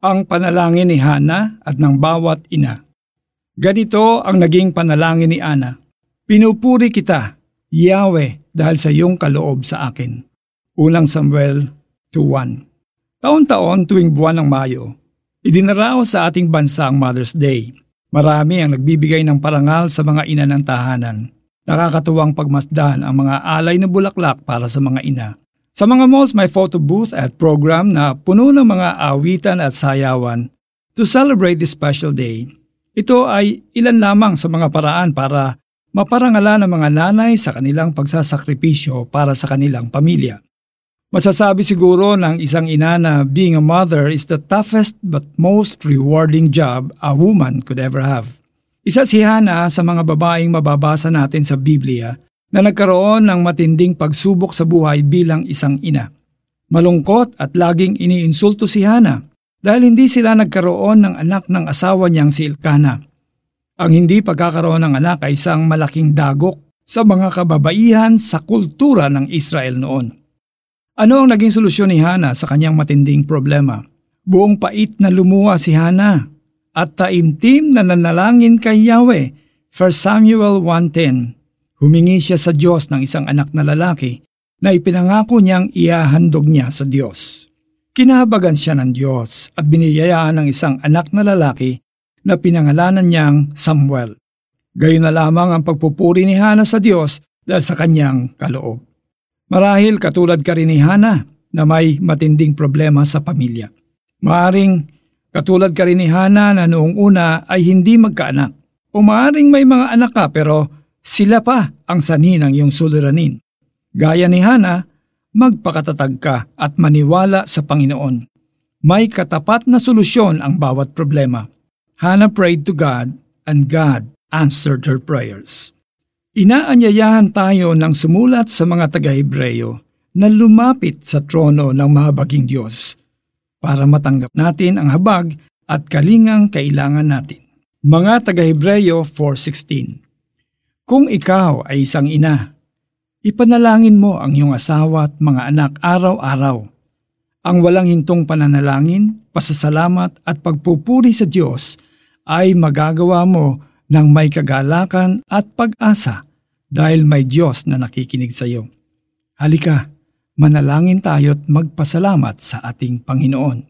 ang panalangin ni Hana at ng bawat ina. Ganito ang naging panalangin ni Ana. Pinupuri kita, Yahweh, dahil sa iyong kaloob sa akin. Unang Samuel 2.1 Taon-taon tuwing buwan ng Mayo, idinaraos sa ating bansa ang Mother's Day. Marami ang nagbibigay ng parangal sa mga ina ng tahanan. Nakakatuwang pagmasdan ang mga alay na bulaklak para sa mga ina. Sa mga malls may photo booth at program na puno ng mga awitan at sayawan to celebrate this special day. Ito ay ilan lamang sa mga paraan para maparangalan ng mga nanay sa kanilang pagsasakripisyo para sa kanilang pamilya. Masasabi siguro ng isang ina na being a mother is the toughest but most rewarding job a woman could ever have. Isa si Hana sa mga babaeng mababasa natin sa Biblia na nagkaroon ng matinding pagsubok sa buhay bilang isang ina. Malungkot at laging iniinsulto si Hana dahil hindi sila nagkaroon ng anak ng asawa niyang si Ilkana. Ang hindi pagkakaroon ng anak ay isang malaking dagok sa mga kababaihan sa kultura ng Israel noon. Ano ang naging solusyon ni Hana sa kanyang matinding problema? Buong pait na lumuha si Hana at taimtim na nanalangin kay Yahweh, 1 Samuel 1.10 Humingi siya sa Diyos ng isang anak na lalaki na ipinangako niyang iahandog niya sa Diyos. Kinahabagan siya ng Diyos at biniyayaan ng isang anak na lalaki na pinangalanan niyang Samuel. Gayon na lamang ang pagpupuri ni Hana sa Diyos dahil sa kanyang kaloob. Marahil katulad ka rin ni Hana na may matinding problema sa pamilya. Maaring katulad ka rin ni Hana na noong una ay hindi magkaanak. O maaring may mga anak ka pero sila pa ang sani ng iyong suliranin. Gaya ni Hana, magpakatatag ka at maniwala sa Panginoon. May katapat na solusyon ang bawat problema. Hannah prayed to God and God answered her prayers. Inaanyayahan tayo ng sumulat sa mga taga-Hebreyo na lumapit sa trono ng mahabaging Diyos para matanggap natin ang habag at kalingang kailangan natin. Mga taga-Hebreyo 4.16 kung ikaw ay isang ina, ipanalangin mo ang iyong asawa at mga anak araw-araw. Ang walang hintong pananalangin, pasasalamat at pagpupuri sa Diyos ay magagawa mo ng may kagalakan at pag-asa dahil may Diyos na nakikinig sa iyo. Halika, manalangin tayo at magpasalamat sa ating Panginoon.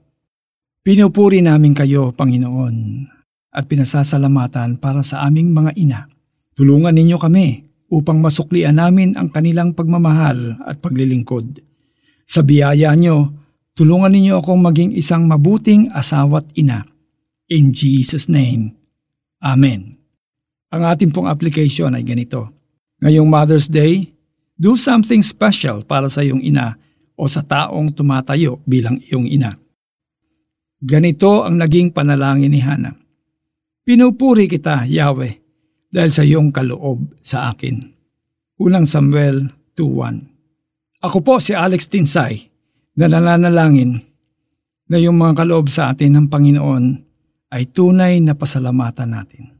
Pinupuri namin kayo, Panginoon, at pinasasalamatan para sa aming mga ina Tulungan ninyo kami upang masuklian namin ang kanilang pagmamahal at paglilingkod. Sa biyaya nyo, tulungan ninyo akong maging isang mabuting asawa't ina. In Jesus' name, Amen. Ang ating pong application ay ganito. Ngayong Mother's Day, do something special para sa iyong ina o sa taong tumatayo bilang iyong ina. Ganito ang naging panalangin ni Hana. Pinupuri kita, Yahweh, dahil sa iyong kaloob sa akin. Unang Samuel 2.1 Ako po si Alex Tinsay na nananalangin na yung mga kaloob sa atin ng Panginoon ay tunay na pasalamatan natin.